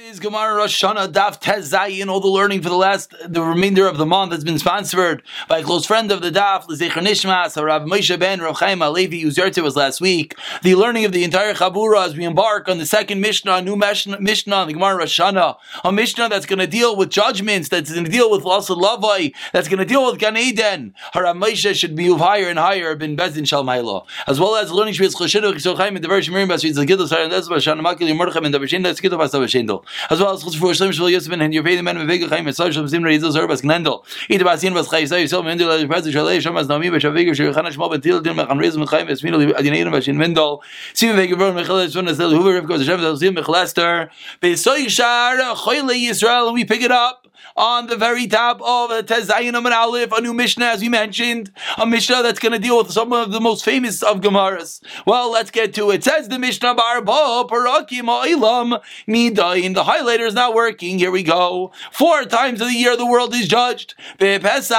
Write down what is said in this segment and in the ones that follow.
is Gemara Rosh Hashanah Daf Tez Zayin. All the learning for the last, the remainder of the month has been sponsored by a close friend of the Daf, Lezecher Nishmas, Rav Moshe Ben Rav Chaim Alevi, Yerte was last week. The learning of the entire Chabura as we embark on the second Mishnah, a new Mishnah, the Gemara Rosh Hashanah, a Mishnah that's going to deal with judgments, that's going to deal with loss of Lavai, that's going to deal with Gan Eden. Rav Moshe should be higher and higher, Ben Bezin Shalmailo. As well as learning Shviz Choshidu, Choshidu Chaim, and the Vershim Mirim, Basviz Zagidus, and Ezba, Shana Makil, Yomorchem, and the Gidus, Basavashindel. As well as for Shlim Shul Yosef and the man of Vega Chaim and Sar Shem Sim Reizel Zer Bas Gnendel. Either Basin Bas Chai Sai Yisrael Mendel Al Pez Shalei Shem As Nami Bas Shavig Shir Chana Shmo Ben Til Din Machan Reizel Chaim Bas Mino Adinayin Bas Shin Mendel. Sim Vega Ver Michal Shon Azel Huber Rivka Hashem Zal Sim Michlester. Besoy Shar Choyle Yisrael and we pick it up on the very top of Tezayinam and Aleph, a new Mishnah, as we mentioned, a Mishnah that's going to deal with some of the most famous of Gemaras. Well, let's get to it. says the Mishnah Barbo Parakim Oilam Nidain. The highlighter is not working. Here we go. Four times of the year the world is judged. Be Pesach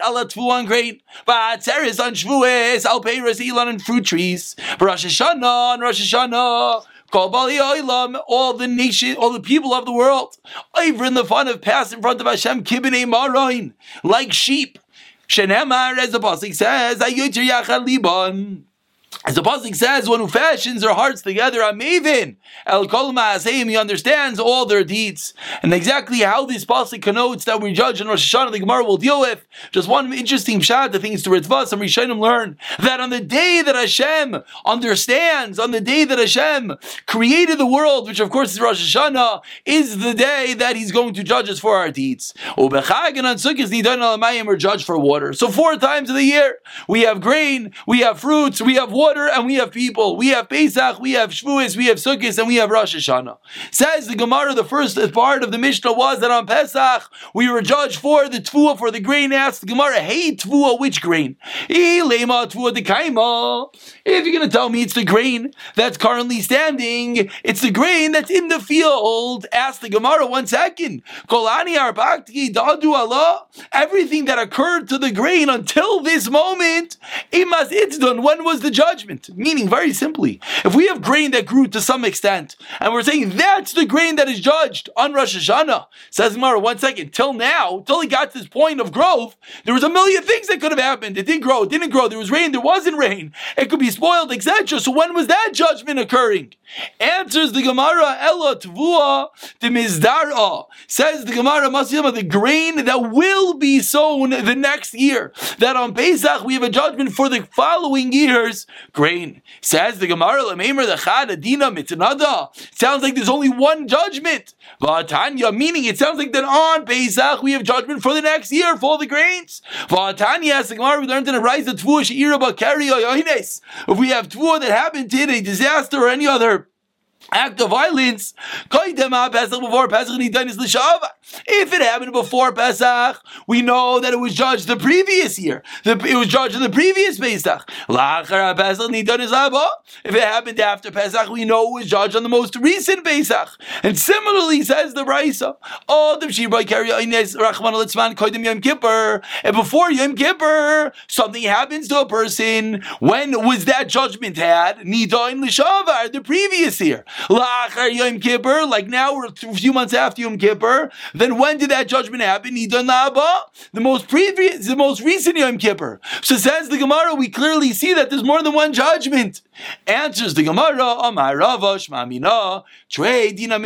Alatfu on grain. Batzeres on Shvues. Alpeiras Elon and fruit trees. Rosh Hashanah on Rosh Hashanah all the nation, all the people of the world, over in the fun of pass in front of Hashem, kibnei maroin, like sheep. Shenemar, as the pasuk says, ayutir yachal. As the Pasuk says, one who fashions their hearts together, a maven, El Kol he understands all their deeds. And exactly how this Pasuk connotes that we judge in Rosh Hashanah, the Gemara will deal with. Just one interesting shot, the things to Ritva, some Rishonim learn that on the day that Hashem understands, on the day that Hashem created the world, which of course is Rosh Hashanah, is the day that He's going to judge us for our deeds. Ubechag and on Sukkot, Nidan Alamayim are judged for water. So four times of the year, we have grain, we have fruits, we have water, and we have people. We have Pesach, we have Shavuos, we have Sukkot, and we have Rosh Hashanah. Says the Gemara, the first part of the Mishnah was that on Pesach we were judged for the Tvua, for the grain. Asked the Gemara, hey Tvua, which grain? If you're going to tell me it's the grain that's currently standing, it's the grain that's in the field. Ask the Gemara one second. Everything that occurred to the grain until this moment, it's done. When was the judgment? Judgment. Meaning, very simply, if we have grain that grew to some extent, and we're saying that's the grain that is judged on Rosh Hashanah, says Gemara, one second, till now, till he got to this point of growth, there was a million things that could have happened. It didn't grow, it didn't grow, there was rain, there wasn't rain, it could be spoiled, etc. So when was that judgment occurring? Answers the Gemara, Ella Tvua the Mizdara. Says the Gemara, Masiyama, the grain that will be sown the next year. That on Pesach we have a judgment for the following years grain. Says the Gemara, Lamemer the Chad Adina Mitnada. Sounds like there's only one judgment. Vatanya, meaning it sounds like that on Pesach we have judgment for the next year for all the grains. Vatanya, as the Gemara we learned in the rise of Tvua She'iraba Kari If we have Tvua that happened in a disaster or any other act of violence, before Pesach, if it happened before Pesach, we know that it was judged the previous year. it was judged in the previous Pesach. If it happened after Pesach, we know it was judged on the most recent Pesach. And similarly, says the Raisa, oh, the and before Yom Kippur, something happens to a person. When was that judgment had? The previous year. La'achar Yom Kippur, like now we're a few months after Yom Kippur, then when did that judgment happen? Nidan La'aba, the most previous, the most recent Yom Kippur. So says the Gemara, we clearly see that there's more than one judgment. Answers the Gemara, Amar Rava Shmamina, Trey Dina.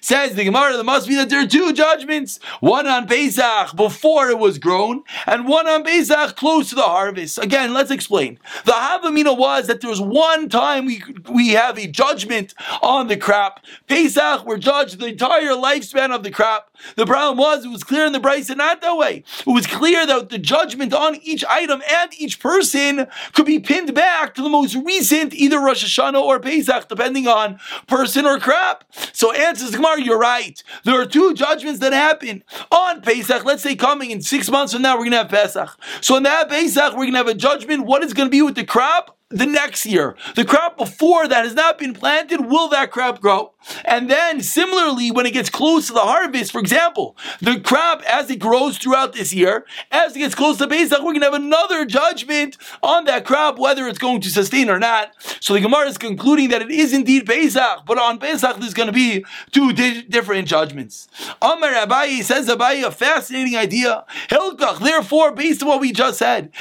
Says the Gemara, there must be that there are two judgments. One on Pesach before it was grown, and one on Pesach close to the harvest. Again, let's explain. The Havamina was that there was one time we, we have a judgment on the crop. Pesach, we're judged the entire lifespan of the crop. The problem was, it was clear in the Brisa not that way. It was clear that the judgment on each item and each person could be pinned back to the most recent, either Rosh Hashanah or Pesach, depending on person or crop. So answers Gemara, you're right. There are two judgments that happen on Pesach. Let's say coming in six months from now, we're going to have Pesach. So in that Pesach, we're going to have a judgment. What is going to be with the crop? The next year. The crop before that has not been planted, will that crop grow? And then similarly, when it gets close to the harvest, for example, the crop as it grows throughout this year, as it gets close to Pesach, we're going to have another judgment on that crop, whether it's going to sustain or not. So the Gemara is concluding that it is indeed Pesach, but on Pesach there's going to be two di- different judgments. Amar Abayi says Abayi, a fascinating idea. Hilkach, therefore, based on what we just said,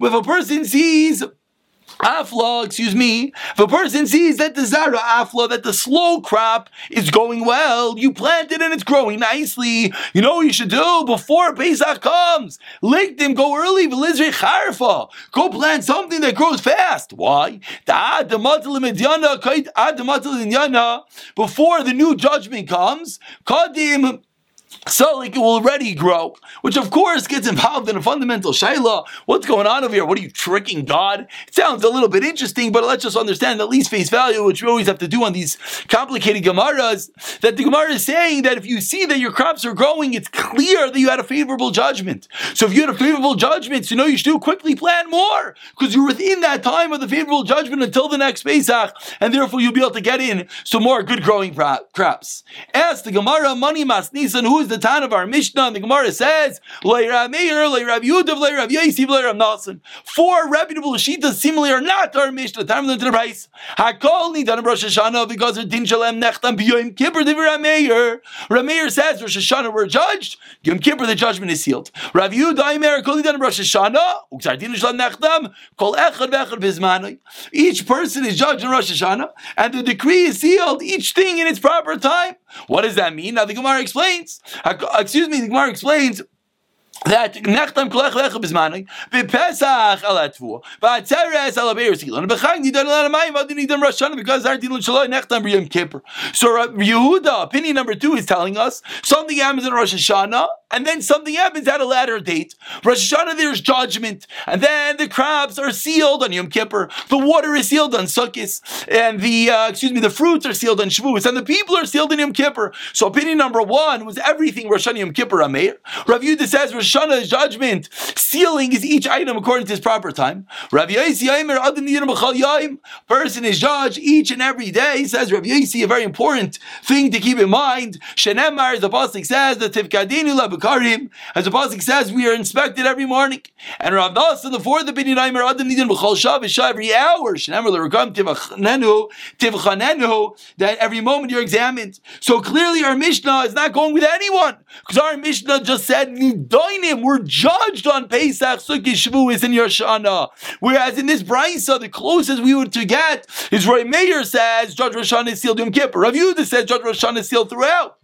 if a person sees Afla, excuse me, if a person sees that the Zara Afla, that the slow crop is going well, you plant it and it's growing nicely, you know what you should do before Pesach comes? Link them, go early, Charfa. Go plant something that grows fast. Why? Before the new judgment comes, Kadim so like it will already grow, which of course gets involved in a fundamental shayla. What's going on over here? What are you tricking God? It sounds a little bit interesting, but let's just understand at least face value, which we always have to do on these complicated gemaras. That the gemara is saying that if you see that your crops are growing, it's clear that you had a favorable judgment. So if you had a favorable judgment, you know you should do quickly plan more because you're within that time of the favorable judgment until the next Pesach, and therefore you'll be able to get in some more good growing crops. Ask the gemara, money mas nisan, who is the Tan of our Mishnah, and the Gemara says, Four reputable Shitas seemingly are not our Mishnah. Time to the price. Hakol nidan Rosh Hashanah because of Din Shalem Nechtam B'Yom Kippur Divrei Rameir. Rameir says Rosh Hashanah were judged. Yom Kippur the judgment is sealed. Rav Yehuda Imer Kol nidan Rosh Hashanah. Ukzar Din Shalem Nechtam Kol Echad V'Echad Bizmanoi. Each person is judged in Rosh Hashanah, and the decree is sealed. Each thing in its proper time. What does that mean? Now the Gemara explains. Excuse me, the Gemara explains that nechtam kolech lecha bezmanai bepesach al atvu ba'atzeres al abeir silon b'chag nidan al amayim ad nidan rosh because our dilun shaloi nechtam b'yom kippur. So Yehuda, opinion number two, is telling us something happens in Rosh Hashanah and then something happens at a later date. Rosh Hashanah there's judgment, and then the crabs are sealed on Yom Kippur, the water is sealed on Sukkot, and the uh, excuse me, the fruits are sealed on Shavuos, and the people are sealed in Yom Kippur. So opinion number one was everything Rosh Hashanah Yom Kippur Ameir. Rav Yehuda says Rosh Hashanah's judgment, sealing is each item according to his proper time. Rav person is judged each and every day, He says Rav Yaisi, a very important thing to keep in mind. Shenemar, the Pasuk says, the Tivkadinu Labakarim, as the Pasuk says, we are inspected every morning. And Rav Nasa, the fourth opinion, Adam Nidin B'chol Shav, every hour, Shenemar, L'Rakam Tivchanenu, that every moment you're examined. So clearly our Mishnah is not going with anyone, because our Mishnah just said, Nidoinim, we're judged on Pesach, Sukkot, Shavuos, and Yoshana. Whereas in this brisa, the closest we would to get is Roy Meir says Judge Rosh Hashanah is sealed Yom Kippur. Rav Yehuda says Judge Rosh Hashanah is sealed throughout.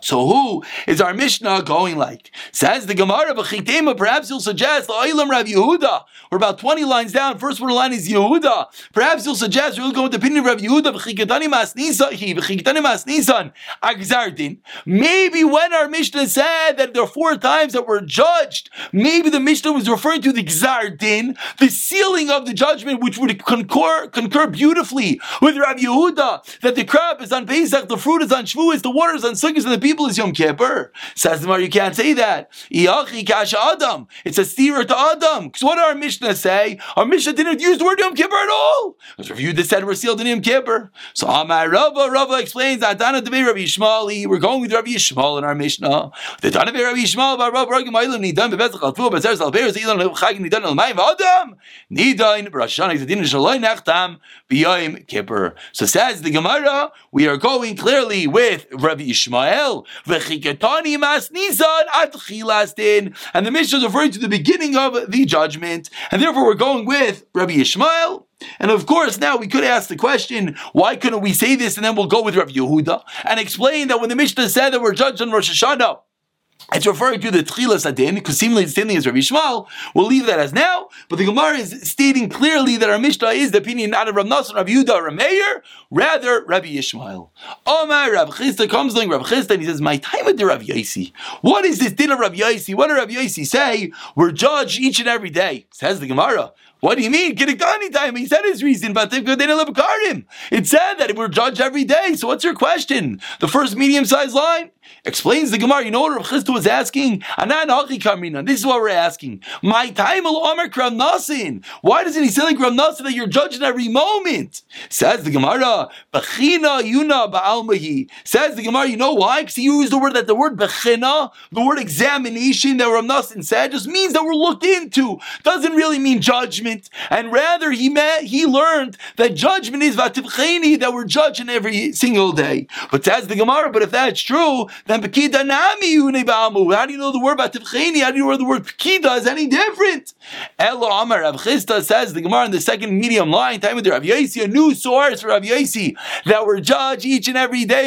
So who is our Mishnah going like? Says the Gemara, B'chitema, perhaps you'll suggest, La'ilam Rav Yehuda. We're about 20 lines down. First one line is Yehuda. Perhaps you'll suggest, we'll go with the opinion of Rav Yehuda, B'chikatani Mas Nisan, B'chikatani Mas Nisan, Agzardin. Maybe when our Mishnah said that there are four times that we're judged, maybe the Mishnah was referring to the Gzardin, the sealing of the judgment, which would concur, concur beautifully with Rav Yehuda, that the crop is on Pesach, the fruit is on Shavuos, the water is on Sukkot, and the people is Yom Kippur. Says the you can't say that. Adam. It's a steer to Adam. Because what did our Mishnah say? Our Mishnah didn't use the word Yom Kippur at all. It was reviewed the said we're sealed in Yom Kippur. So Amar Rava, Rava explains that Dana Debe Rabbi Yishmael, we're going with Rabbi Yishmael in our Mishnah. The Dana Debe Rabbi Yishmael, by Rabbi Ragim Eilim, Nidan, Bebezach Alfu, Bezer Salpeir, Zilan, Chagin, Nidan, Elmayim, Adam, Nidan, Brashana, Zedin, Shaloi, Nechtam, B'Yom Kippur. So says the Gemara, we are going clearly with Rabbi Yishmael, and the Mishnah is referring to the beginning of the judgment, and therefore we're going with Rabbi Ishmael. And of course, now we could ask the question, why couldn't we say this? And then we'll go with Rabbi Yehuda and explain that when the Mishnah said that we're judged on Rosh Hashanah, it's referring to the Tchilas Adin, because seemingly it's standing as Rabbi Shmuel. We'll leave that as now, but the Gemara is stating clearly that our Mishnah is the opinion not of Rav Nasr, Rav Yehuda, or Meir, rather Rabbi Yishmael. Omar, Rav Chisda comes along, Rav Chisda, and he says, my time with the Rav Yaisi. What is this din of Rav Yaisi? What did Rav Yaisi say? We're judged each and every day. Says the Gemara. What do you mean? Kinikani time. He said his reason, but they didn't live It said that we're judged every day. So what's your question? The first medium-sized line explains the Gemara. You know what Rav was asking? This is what we're asking. My time al Omer Nasin. Why doesn't he say like Rav Nasin that you're judged every moment? Says the Gemara. Bechina Yuna Ba'almahi. Says the Gemara. You know why? Because he used the word that the word Bechina, the word examination that Rav Nasin said, just means that we're looked into. Doesn't really mean judgment judgment, and rather he met, he learned that judgment is vativcheni that we're judging every single day. But says the Gemara, but if that's true, then pekida nami How do you know the word about vativcheni? How do you know the word pekida is any different? Elo Amar Rav Chisda says the Gemara in the second medium line, time with Rav Yosi, a new source for Rav Yosi that we're judged each and every day.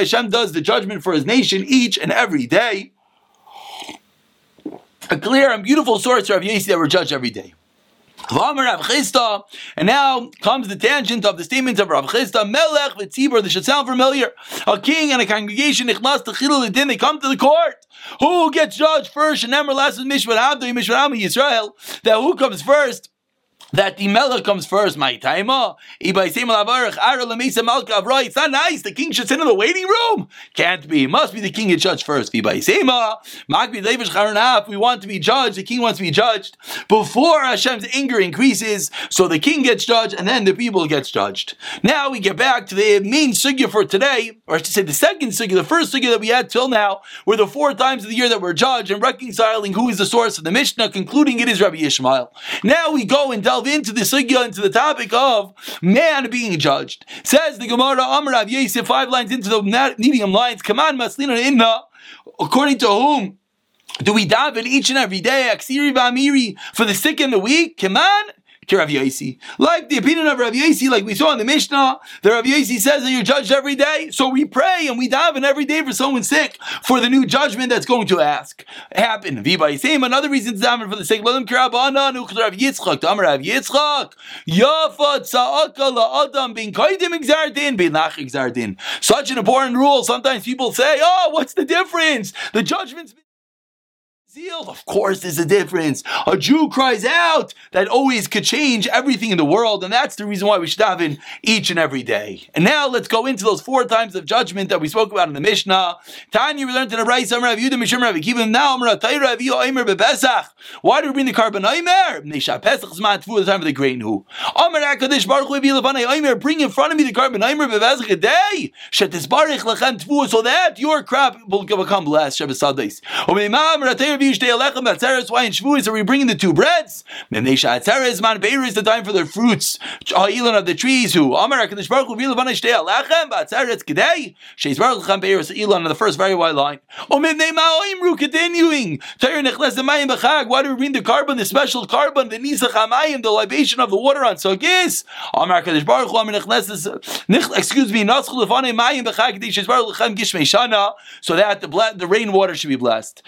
Hashem does the judgment for his nation each and every day a clear and beautiful source for of Yesi that we're judged every day. And now comes the tangent of the statement of Rav Chisda, Melech v'tzibur, this should sound familiar. A king and a congregation, ichlas techilul they come to the court. Who gets judged first? And never last with Mishvat Abdu, Mishvat Yisrael. That who comes first? That the melech comes first. My timer. It's not nice. The king should sit in the waiting room. Can't be. Must be the king gets judged first. We want to be judged. The king wants to be judged before Hashem's anger increases. So the king gets judged, and then the people gets judged. Now we get back to the main sugya for today, or I should say the second sugya. The first sugya that we had till now were the four times of the year that we're judged and reconciling who is the source of the Mishnah, concluding it is Rabbi Ishmael. Now we go and delve delve into the sugya, into the topic of man being judged. Says the Gemara Amr Rav Yosef, five lines into the medium lines, Kaman Maslina Inna, according to whom do we daven each and every day, Aksiri Bamiri, for the sick and the weak? Kaman to Rav. Like the opinion of Rav Yosi, like we saw in the Mishnah, the Rav Yosi says that you're judged every day. So we pray and we daven every day for someone sick for the new judgment that's going to ask happen. Same another reason to daven for the sake. Let them Rav Yitzchak. Damar Rav Yitzchak. Yafa tza'aka la'adam bin kaidim exardin bin nach exardin. Such an important rule. Sometimes people say, "Oh, what's the difference? The judgment's." Zeal, of course, there's a difference. A Jew cries out that always could change everything in the world, and that's the reason why we should daven each and every day. And now let's go into those four times of judgment that we spoke about in the Mishnah. Tanya, we learned in the summer of Yudim Mishim Rav Kibim now Amra Taira Aviyo Aimer Bebesach. Why do we bring the carbon Aimer? Nisha Pesach Zman Tfu the time of the grain who. Amar Hakadosh Baruch Hu Bilavanei Aimer. Bring in front of me the carbon Aimer Bebesach a day. Shetis Baruch Lachem Tfu so that your crop will become blessed. Shabbos Sadais. Why in Shavuos are we bringing the two breads? Man Beir is the time for the fruits. Ha'ilan of the trees. Who Alechem Elon on the first very wide line. Continuing. Why do we bring the carbon, the special carbon, the the libation of the water on Nechles excuse me so that the the rainwater should be blessed.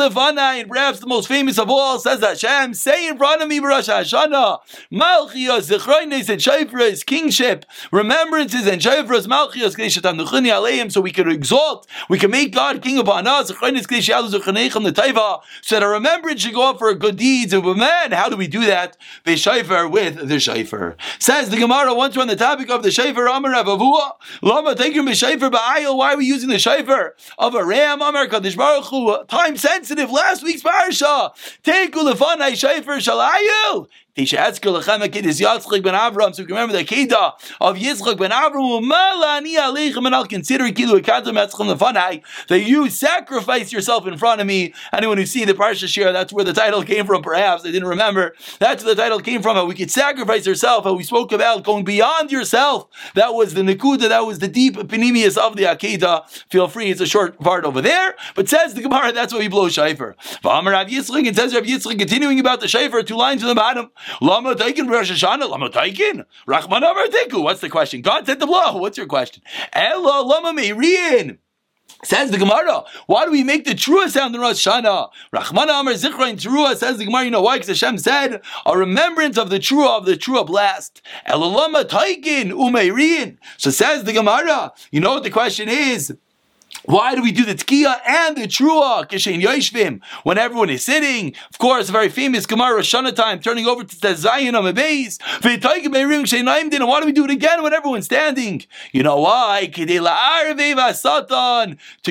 Levana and perhaps the most famous of all, says Hashem, say in front of me, Rosh Hashanah, Malchios, Zechroines, and Shofras, kingship, remembrances, and Shofras, Malchios, Kedeshatam Nuchuni Aleim, so we can exalt, we can make God king upon us, Zechroines, Kedeshalu, Zechronechem, the Taiva, so that a remembrance should go up for good deeds. And man, how do we do that? The Shofar with the Shofar. Says the Gemara, once we're on the topic of the Shofar, Amar Avavua, Lama, take him Shofar, Ba'ayil, why are we using the Shofar of a ram, Amar Kadosh Baruch time sensitive, last week's parsha. Take ulefanai shayfer shalayu. So we can remember the Kedah of Yitzchak ben Avram. And I'll consider that you sacrifice yourself in front of me. Anyone who see the Parsha share, that's where the title came from. Perhaps I didn't remember. That's where the title came from. How we could sacrifice yourself. How we spoke about going beyond yourself. That was the Nakuda. That was the deep panemius of the Akedah. Feel free. It's a short part over there. But says the Gemara, that's why we blow Shaifer. It says Rav Yitzchak continuing about the Shaifer, two lines in the bottom. Lama Taikin Rosh Hashanah, Lama Taikin, Amartiku. What's the question? God said the blow. What's your question? Ella Lama. Says the Gemara, why do we make the trua sound in Rosh Hashanah? Rahman Amar Zichra in Trua says the Gemara, you know why? Because Hashem said, a remembrance of the trua of the trua blast. Elalama Taikin Umeirin. So says the Gemara, you know what the question is? Why do we do the tkiya and the trua kishen yoshvim when everyone is sitting? Of course, very famous Gemara Shana time, turning over to the Zayin on the base. Why do we do it again when everyone's standing? You know why? To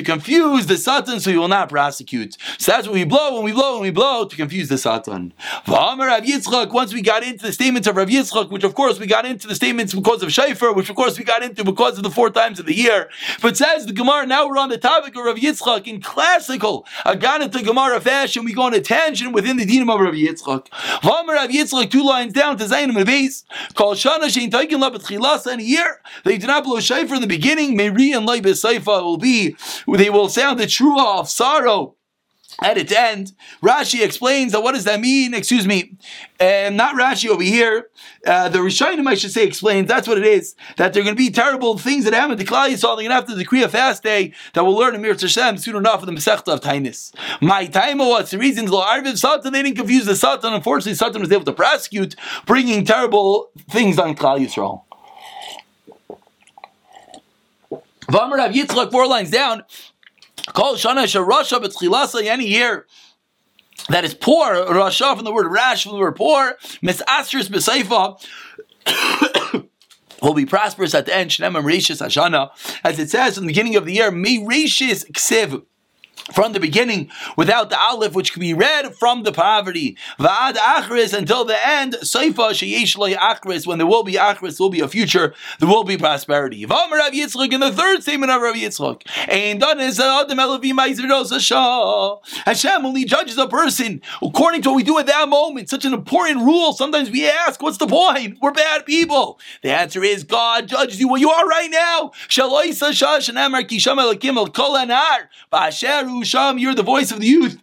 confuse the satan, so he will not prosecute. So that's what we blow when we blow when we blow to confuse the satan. Once we got into the statements of Rav Yitzchak, which of course we got into the statements because of Shaifer, which of course we got into because of the four times of the year. But says the Gemara, now we're on the topic of Rav Yitzchak in classical Aganata Gemara fashion. We go on a tangent within the dinam of Rav Yitzchak. Vamer Rav Yitzchak, two lines down to Zayin and base. Call Shana Shein Taikin Labet Chilasa in a year. They do not blow shayfer in the beginning. Meri and Leibes Saifa will be, they will sound the true of sorrow at its end, Rashi explains that what does that mean? Excuse me, and not Rashi over here. Uh, the Rishonim, I should say, explains that's what it is. That there are going to be terrible things that happen to Klal Yisrael. They're going to have to decree a fast day that we'll learn in Mir Hashem soon enough in the Masechta of Tainis. My time, what's the reason? Lo Arviv Satan, they didn't confuse the Satan. Unfortunately, Satan was able to prosecute, bringing terrible things on Klal Yisrael. Vamar Rav Yitzchak, four lines down. Kol Shana Sharasha B'Tchilasa any year that is poor, Rasha from the word rash, from the word poor, Misastris B'Seifa, will be prosperous at the end, Shneim Rishis Hashana, as it says in the beginning of the year, Me Rishis Ksiv from the beginning without the aleph, which can be read from the poverty. Va'ad achris until the end. Seifa sheyesh achris. When there will be achris, there will be a future. There will be prosperity. V'amar Rav Yitzchak in the third statement of Rav Yitzchak. Ein done adam elavim Hashem only judges a person according to what we do at that moment. Such an important rule. Sometimes we ask, what's the point? We're bad people. The answer is God judges you where you are right now. And amar kisham elakim el kol anar. Sham, you're the voice of the youth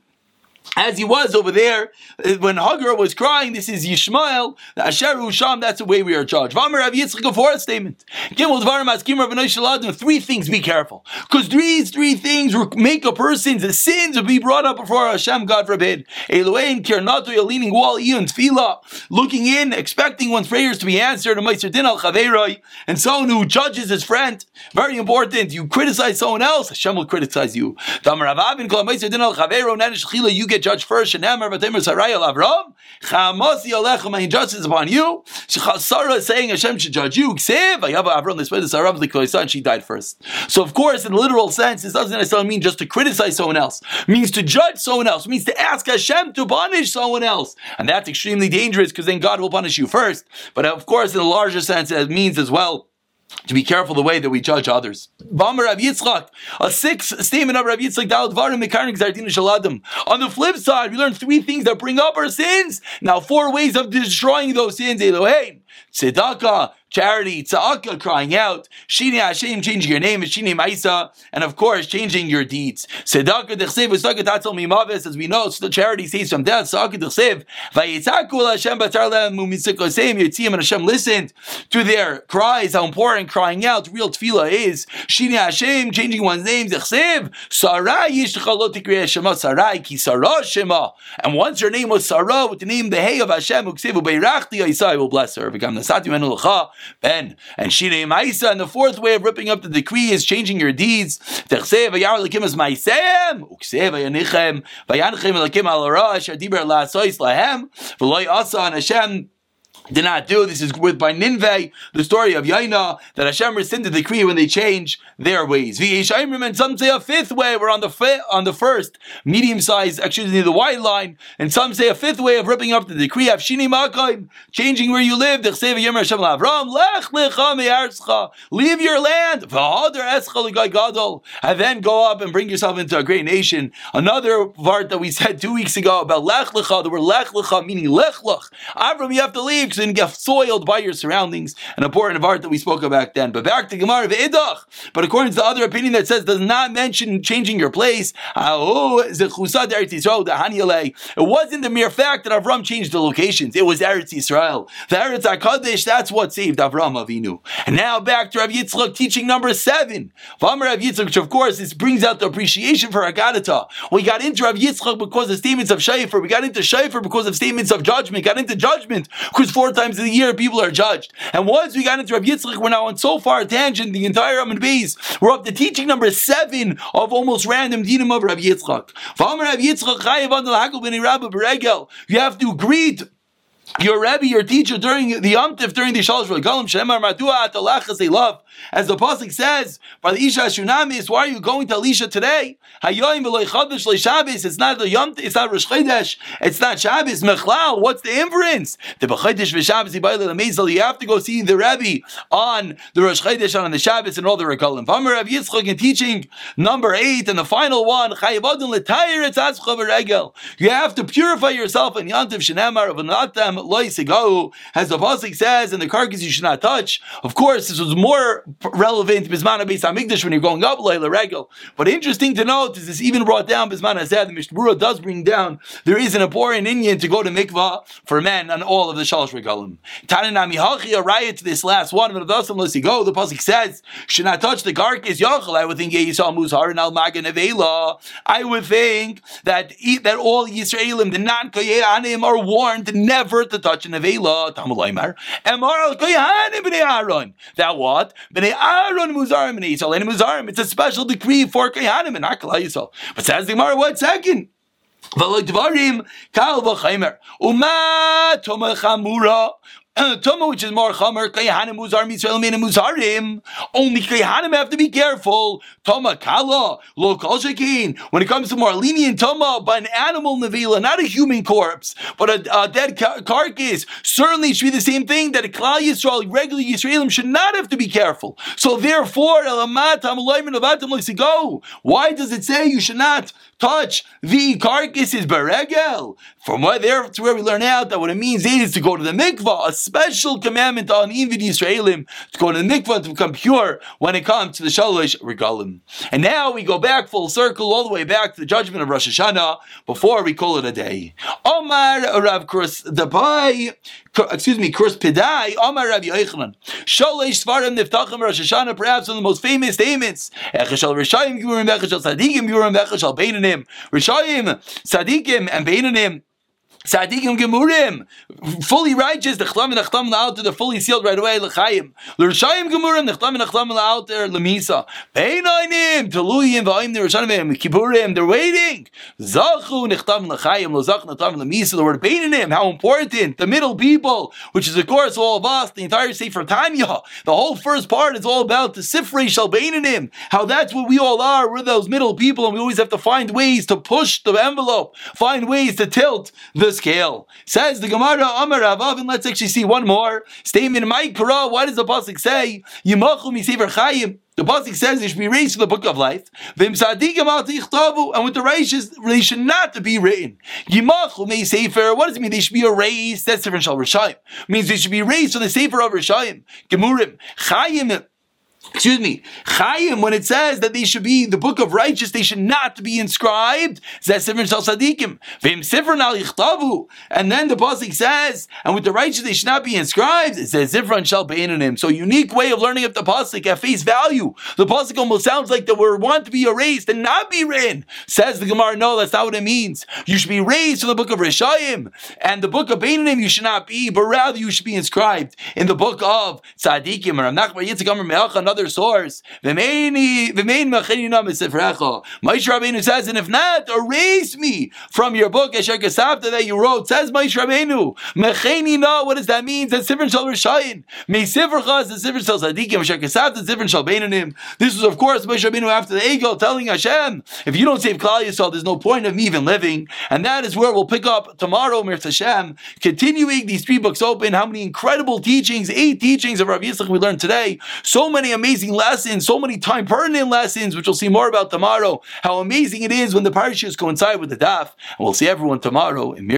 as he was over there uh, when Hagar was crying. This is Yishmael, Asher Usham. That's the way we are judged. Vamer Rav Yitzchak, a statement. Gimel Dvarim Askim Rav. Three things. Be careful, because these three things make a person's sins to be brought up before Hashem. God forbid. Elohein Kirnato, a leaning wall, Ion Tfila, looking in, expecting one's prayers to be answered. And someone who judges his friend. Very important. You criticize someone else, Hashem will criticize you. You get judge first. Shenamar v'temer sarayel Avram. Chamasi alechem and justice upon you. Sarah is saying Hashem should judge you. Ksiv v'yava Avram l'sped Sarah l'koisa she died first. So of course, in the literal sense, this doesn't necessarily mean just to criticize someone else. It means to judge someone else. It means to ask Hashem to punish someone else, and that's extremely dangerous because then God will punish you first. But of course, in the larger sense, it means as well to be careful the way that we judge others. A sixth statement of Rav Yitzchak, On the flip side, we learn three things that bring up our sins. Now, four ways of destroying those sins. Elohim, tzedakah, charity, tza'aka, crying out, shini Hashem, changing your name, shini Maisa, and of course, changing your deeds. Tzedakah dechsev, tzedakah tatzal mimaves, as we know, the charity saves from death, tzedakah dechsev, vayitzaku Hashem batar lem umitzikosem, yitzim, and Hashem listened to their cries, how important crying out, real tefillah is, shini Hashem, changing one's name, dechsev, sarai yishcha lo tikriya shema sarai, ki sarah shema, and once your name was Sarah, with the name, the hey of Hashem, uksevu beirachti, I will bless her, v'gam nasati menu l'cha, Ben. And Shirei Maisa, and the fourth way of ripping up the decree is changing your deeds. Hashem did not do. This is with by Ninveh, the story of Yaina, that Hashem rescinded the decree when they change their ways. And some say a fifth way, we're on the fi- on the first medium size, actually the wide line, and some say a fifth way of ripping up the decree of Shini Makaim, changing where you live. Leave your land, and then go up and bring yourself into a great nation. Another part that we said two weeks ago about Lech Lecha, the word Lech Lecha meaning Lech Lech. Avram, you have to leave because then get soiled by your surroundings. An important art that we spoke about then. But back to Gemara Ve'idach. But according to the other opinion that says does not mention changing your place, it wasn't the mere fact that Avram changed the locations. It was Eretz Yisrael. The Eretz HaKadosh, that's what saved Avram Avinu. And now back to Rav Yitzchak teaching number seven. Vamar Rav Yitzchak, which of course this brings out the appreciation for Agadata. We got into Rav Yitzchak because of statements of Shaifer. We got into Shaifer because of statements of judgment. Got into judgment because for four times a year people are judged. And once we got into Rav Yitzchak, we're now on so far a tangent, the entire Amid Beis. We're up to teaching number seven of almost random dinim of Rav Yitzchak. You have to greet your Rebbe, your teacher during the Yomtiv, during the Shalosh Regalim, Shemar Madua Atalachas they love. As the Pasuk says, for the Isha Shunamis, why are you going to Elisha today? Hayoim v'loy Chodesh Shabbos. It's not the Yomtiv, it's not Rosh Chodesh, it's not Shabbos. Mechlal, what's the inference? The B'Chodesh v'Shabbos Yibayla Mezel. You have to go see the Rebbe on the Rosh Chodesh on the Shabbos and all the Regalim. V'Amar Rav Yitzchak in teaching number eight and the final one. Chayavadun l'tayir etzazcha v'regel. You have to purify yourself in Yomtiv Shenamar of Anatam loisigo, as the pasuk says, and the carcass you should not touch. Of course, this was more relevant bismana beis when you're going up leila regel. But interesting to note is this even brought down bismana said the Mishnah does bring down there is an important Indian to go to mikvah for men on all of the shalosh regalim. Tananami hachi a riot to this last one. But the go, the pasuk says should not touch the carcass. Yachal, I would think Yisrael muzhar and al magan I would think that that all Yisraelim, the non anim, are warned never to touch an avela. Tamulaymar. Emar al koyanim b'nei Aaron. That what? B'nei Aaron muzarim b'nei Yisrael. And muzarim. It's a special decree for koyanim and not Kalai Yisrael. But says the Gemara, what second? Dvarim kal v'chaymer. Uma toma chamura. Tuma, which is more chamer, kayahanim muzar mitzvah mina muzarim. Only kayahanim have to be careful. Toma kala lo kol When it comes to more lenient toma, by an animal nevila, not a human corpse, but a, a dead ca- carcass, certainly should be the same thing that a klal yisrael, regular Yisraelim, should not have to be careful. So therefore, why does it say you should not touch the carcasses beregel? From where there, to where we learn out that what it means is to go to the mikvah, special commandment on even Yisraelim to go to mikvah to become pure when it comes to the shalosh regalim. And now we go back full circle all the way back to the judgment of Rosh Hashanah before we call it a day. Omar Rav Kurs Dabai, excuse me, Kruspedai, Omar Rav Yochanan. Shalosh Svarim Niftachim Rosh Hashanah, perhaps one of the most famous statements. Echashal Rishayim Gimurim, Echashal Sadikim Gimurim, Echashal Beinanim. Rishayim, Sadikim, and Beinanim. Tzadikim gemurim, fully righteous. The chlam and the chlam out they're fully sealed right away. L'chaim, l'rishayim gemurim. The chlam and the chlam out there lemisa. Beinoinim, teluyim v'ayim the rishanim kipurim. They're waiting. Zachu nechtam l'chaim lo zach nechtam lemisa. The word beinonim, how important. The middle people, which is of course all of us. The entire sefer Tanya. The whole first part is all about the sifrei shal beinonim. How that's what we all are. We're those middle people, and we always have to find ways to push the envelope, find ways to tilt the scale. Says the Gemara Amar Avav, and let's actually see one more statement my Quran. What does the pasuk say? Yimachu misever chayim. The pasuk says they should be raised to the book of life. And with the righteous, they should not be written. Yimachu may. What does it mean? They should be erased. That's different. Shal Rishayim means they should be raised to the sefer of Rishayim. Gemurim chayim excuse me, Chaim, when it says that they should be the book of righteous, they should not be inscribed. And then the Pasik says, and with the righteous they should not be inscribed. It says Zifran shall him. So unique way of learning of the Pasik at face value. The Pasik almost sounds like they were want to be erased and not be written. Says the Gemara, no, that's not what it means. You should be raised to the book of Rishayim. And the book of Beinanim you should not be, but rather you should be inscribed in the book of Tzadikim. Another source. the main mahdi, Moshe Rabbeinu says, and if not, erase me from your book, Esher Kesavta, that you wrote. Says Moshe Rabbeinu. Mecheni no, what does that mean? That's Sifrin Shal Rishayin. Me Sifrcha is the Sifrin Shal Sadikim, Esher Kesavta, Sifrin Shal Beinanim. This was, of course, Moshe Rabbeinu after the Egel telling Hashem, if you don't save Klal Yisrael, there's no point of me even living. And that is where we'll pick up tomorrow, Mirz Hashem, continuing these three books open. How many incredible teachings, eight teachings of Rav Yitzchak we learned today. So many amazing amazing lessons, so many time pertinent lessons, which we'll see more about tomorrow. How amazing it is when the parashas coincide with the daf. And we'll see everyone tomorrow in